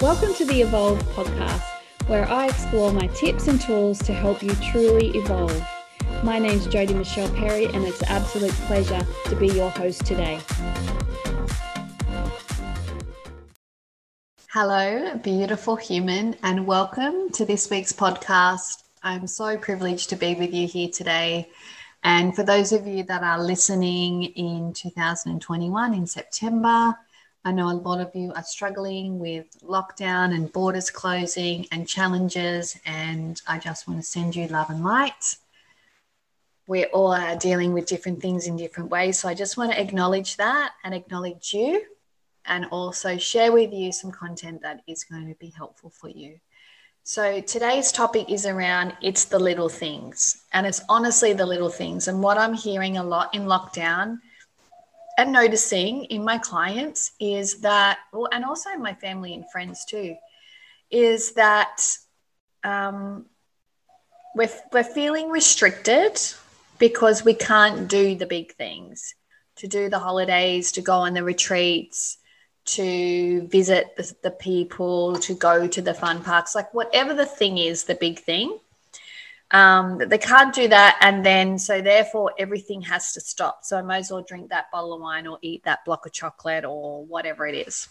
Welcome to the Evolve podcast, where I explore my tips and tools to help you truly evolve. My name's Jody Michelle Perry, and it's an absolute pleasure to be your host today. Hello, beautiful human, and welcome to this week's podcast. I'm so privileged to be with you here today. And for those of you that are listening in 2021 in September, I know a lot of you are struggling with lockdown and borders closing and challenges, and I just want to send you love and light. We all are dealing with different things in different ways. So I just want to acknowledge that and acknowledge you, and also share with you some content that is going to be helpful for you. So today's topic is around it's the little things, and it's honestly the little things. And what I'm hearing a lot in lockdown and noticing in my clients is that, well, and also my family and friends too, is that um, we're, we're feeling restricted because we can't do the big things to do the holidays, to go on the retreats, to visit the, the people, to go to the fun parks, like whatever the thing is, the big thing um, they can't do that. And then, so therefore, everything has to stop. So I might as well drink that bottle of wine or eat that block of chocolate or whatever it is.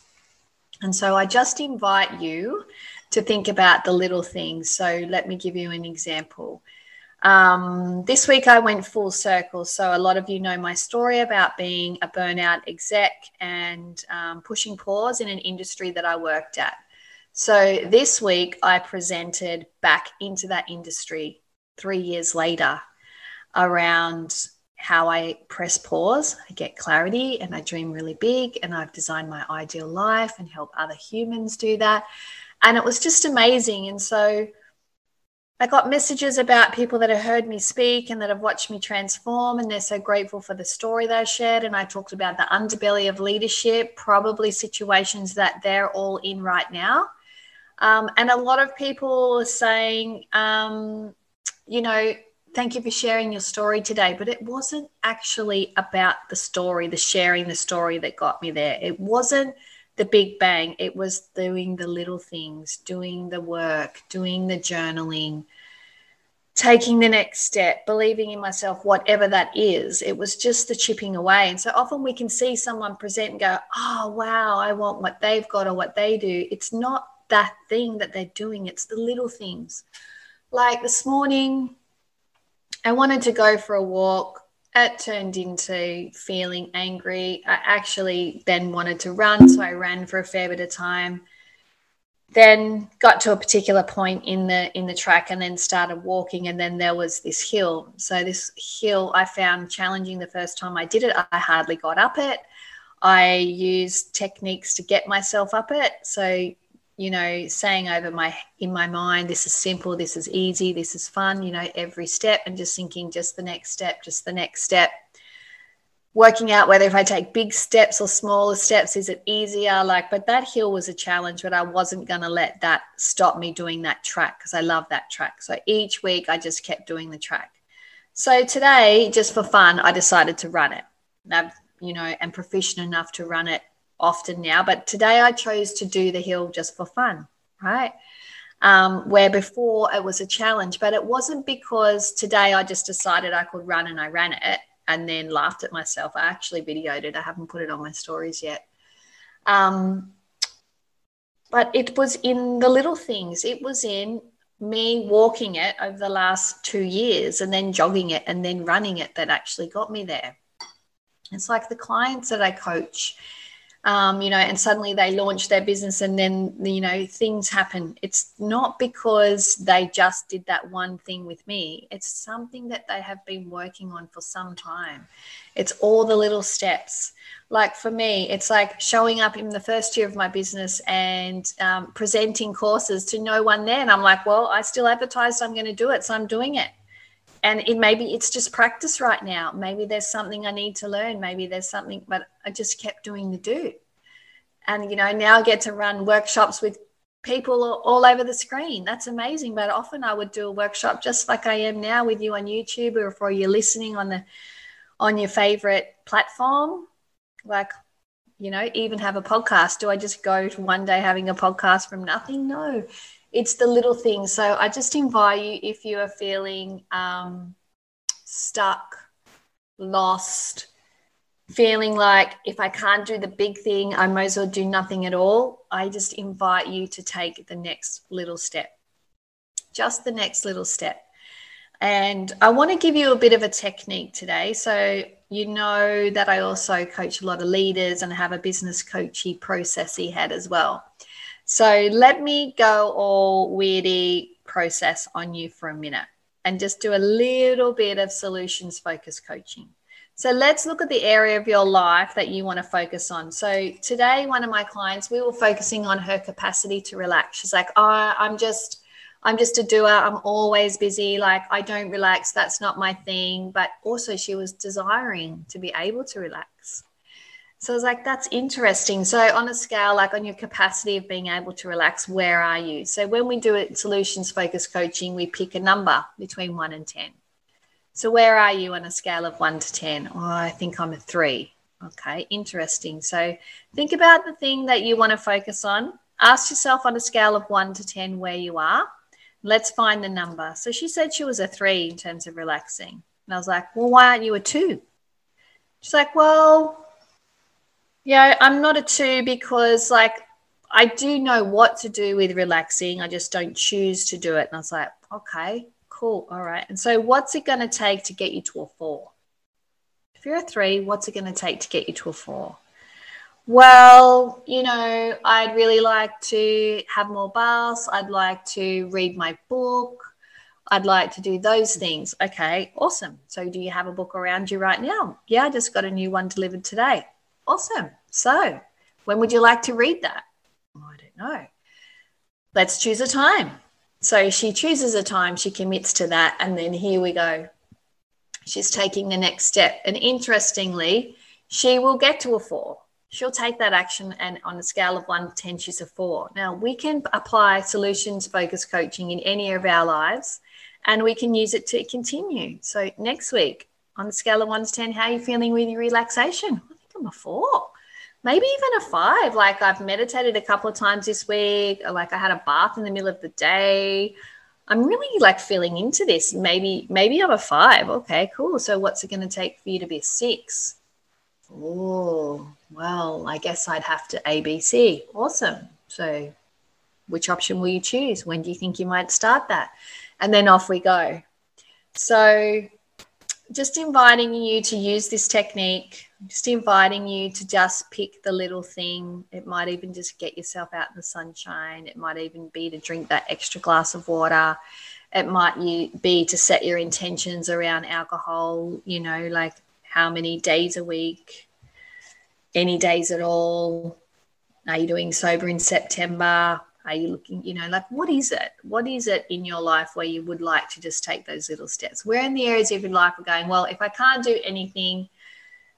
And so I just invite you to think about the little things. So let me give you an example. Um, this week I went full circle. So a lot of you know my story about being a burnout exec and um, pushing pause in an industry that I worked at. So this week I presented back into that industry three years later around how I press pause, I get clarity, and I dream really big, and I've designed my ideal life and help other humans do that. And it was just amazing. And so I got messages about people that have heard me speak and that have watched me transform, and they're so grateful for the story that I shared. And I talked about the underbelly of leadership, probably situations that they're all in right now. Um, and a lot of people are saying, um, you know, thank you for sharing your story today. But it wasn't actually about the story, the sharing the story that got me there. It wasn't the big bang. It was doing the little things, doing the work, doing the journaling, taking the next step, believing in myself, whatever that is. It was just the chipping away. And so often we can see someone present and go, oh, wow, I want what they've got or what they do. It's not that thing that they're doing, it's the little things like this morning, I wanted to go for a walk. It turned into feeling angry. I actually then wanted to run, so I ran for a fair bit of time. Then got to a particular point in the in the track and then started walking and then there was this hill. So this hill I found challenging the first time I did it. I hardly got up it. I used techniques to get myself up it. So you know saying over my in my mind this is simple this is easy this is fun you know every step and just thinking just the next step just the next step. Working out whether if i take big steps or smaller steps is it easier? Like but that hill was a challenge but i wasn't going to let that stop me doing that track because i love that track. So each week i just kept doing the track. So today just for fun i decided to run it. I've you know am proficient enough to run it often now, but today I chose to do the hill just for fun, right? Um, where before it was a challenge, but it wasn't because today I just decided I could run and I ran it and then laughed at myself. I actually videoed it, I haven't put it on my stories yet. Um, but it was in the little things, it was in me walking it over the last two years and then jogging it and then running it that actually got me there. It's like the clients that I coach um, you know, and suddenly they launch their business and then, you know, things happen. It's not because they just did that one thing with me, it's something that they have been working on for some time. It's all the little steps. Like for me, it's like showing up in the first year of my business and um, presenting courses to no one there. And I'm like, well, I still advertised I'm going to do it. So I'm doing it and it maybe it's just practice right now. Maybe there's something i need to learn. Maybe there's something but i just kept doing the do. And you know now i get to run workshops with people all over the screen. That's amazing. But often i would do a workshop just like i am now with you on youtube or for you're listening on the on your favorite platform. Like you know, even have a podcast? Do I just go to one day having a podcast from nothing? No, it's the little things. So I just invite you if you are feeling um, stuck, lost, feeling like if I can't do the big thing, I might as well do nothing at all. I just invite you to take the next little step, just the next little step. And I want to give you a bit of a technique today. So, you know that I also coach a lot of leaders and have a business coachy processy head as well. So, let me go all weirdy process on you for a minute and just do a little bit of solutions focused coaching. So let's look at the area of your life that you want to focus on. So today, one of my clients, we were focusing on her capacity to relax. She's like, oh, I'm just, I'm just a doer. I'm always busy. Like I don't relax. That's not my thing. But also she was desiring to be able to relax. So I was like, that's interesting. So on a scale, like on your capacity of being able to relax, where are you? So when we do it solutions focused coaching, we pick a number between one and 10. So where are you on a scale of one to 10? Oh, I think I'm a three. Okay, interesting. So think about the thing that you want to focus on. Ask yourself on a scale of one to 10 where you are. Let's find the number. So she said she was a three in terms of relaxing. And I was like, well, why aren't you a two? She's like, well, yeah, I'm not a two because, like, I do know what to do with relaxing. I just don't choose to do it. And I was like, okay, Cool. All right. And so, what's it going to take to get you to a four? If you're a three, what's it going to take to get you to a four? Well, you know, I'd really like to have more baths. I'd like to read my book. I'd like to do those things. Okay, awesome. So, do you have a book around you right now? Yeah, I just got a new one delivered today. Awesome. So, when would you like to read that? Oh, I don't know. Let's choose a time. So she chooses a time, she commits to that, and then here we go. She's taking the next step. And interestingly, she will get to a four. She'll take that action, and on a scale of one to 10, she's a four. Now, we can apply solutions focused coaching in any of our lives, and we can use it to continue. So, next week, on the scale of one to 10, how are you feeling with your relaxation? I think I'm a four maybe even a five. Like I've meditated a couple of times this week. Like I had a bath in the middle of the day. I'm really like feeling into this. Maybe, maybe I'm a five. Okay, cool. So what's it going to take for you to be a six? Oh, well, I guess I'd have to ABC. Awesome. So which option will you choose? When do you think you might start that? And then off we go. So just inviting you to use this technique just inviting you to just pick the little thing. It might even just get yourself out in the sunshine. It might even be to drink that extra glass of water. It might be to set your intentions around alcohol, you know, like how many days a week, any days at all. Are you doing sober in September? Are you looking, you know, like what is it? What is it in your life where you would like to just take those little steps? Where in the areas of your life are going, well, if I can't do anything,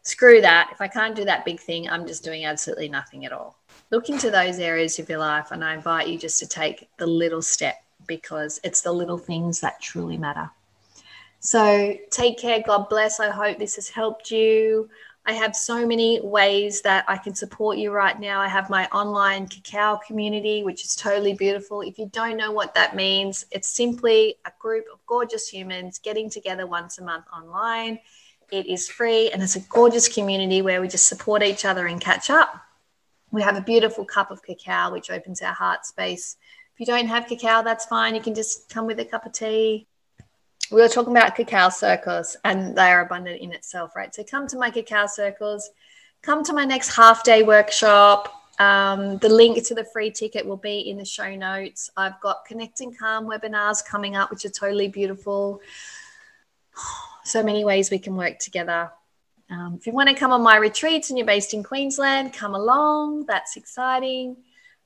screw that. If I can't do that big thing, I'm just doing absolutely nothing at all. Look into those areas of your life, and I invite you just to take the little step because it's the little things that truly matter. So take care. God bless. I hope this has helped you. I have so many ways that I can support you right now. I have my online cacao community, which is totally beautiful. If you don't know what that means, it's simply a group of gorgeous humans getting together once a month online it is free and it's a gorgeous community where we just support each other and catch up. We have a beautiful cup of cacao, which opens our heart space. If you don't have cacao, that's fine. You can just come with a cup of tea. We were talking about cacao circles and they are abundant in itself, right? So come to my cacao circles, come to my next half day workshop. Um, the link to the free ticket will be in the show notes. I've got Connecting Calm webinars coming up, which are totally beautiful so many ways we can work together. Um, if you want to come on my retreats and you're based in Queensland, come along. That's exciting.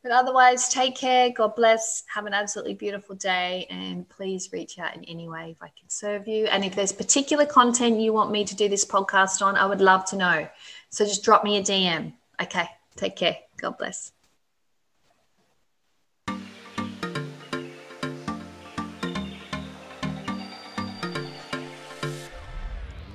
But otherwise, take care. God bless. Have an absolutely beautiful day. And please reach out in any way if I can serve you. And if there's particular content you want me to do this podcast on, I would love to know. So just drop me a DM. Okay. Take care. God bless.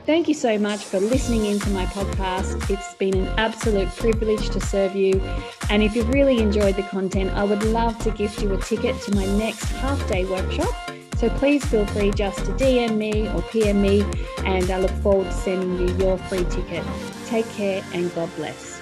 Thank you so much for listening into my podcast. It's been an absolute privilege to serve you. And if you've really enjoyed the content, I would love to gift you a ticket to my next half day workshop. So please feel free just to DM me or PM me, and I look forward to sending you your free ticket. Take care and God bless.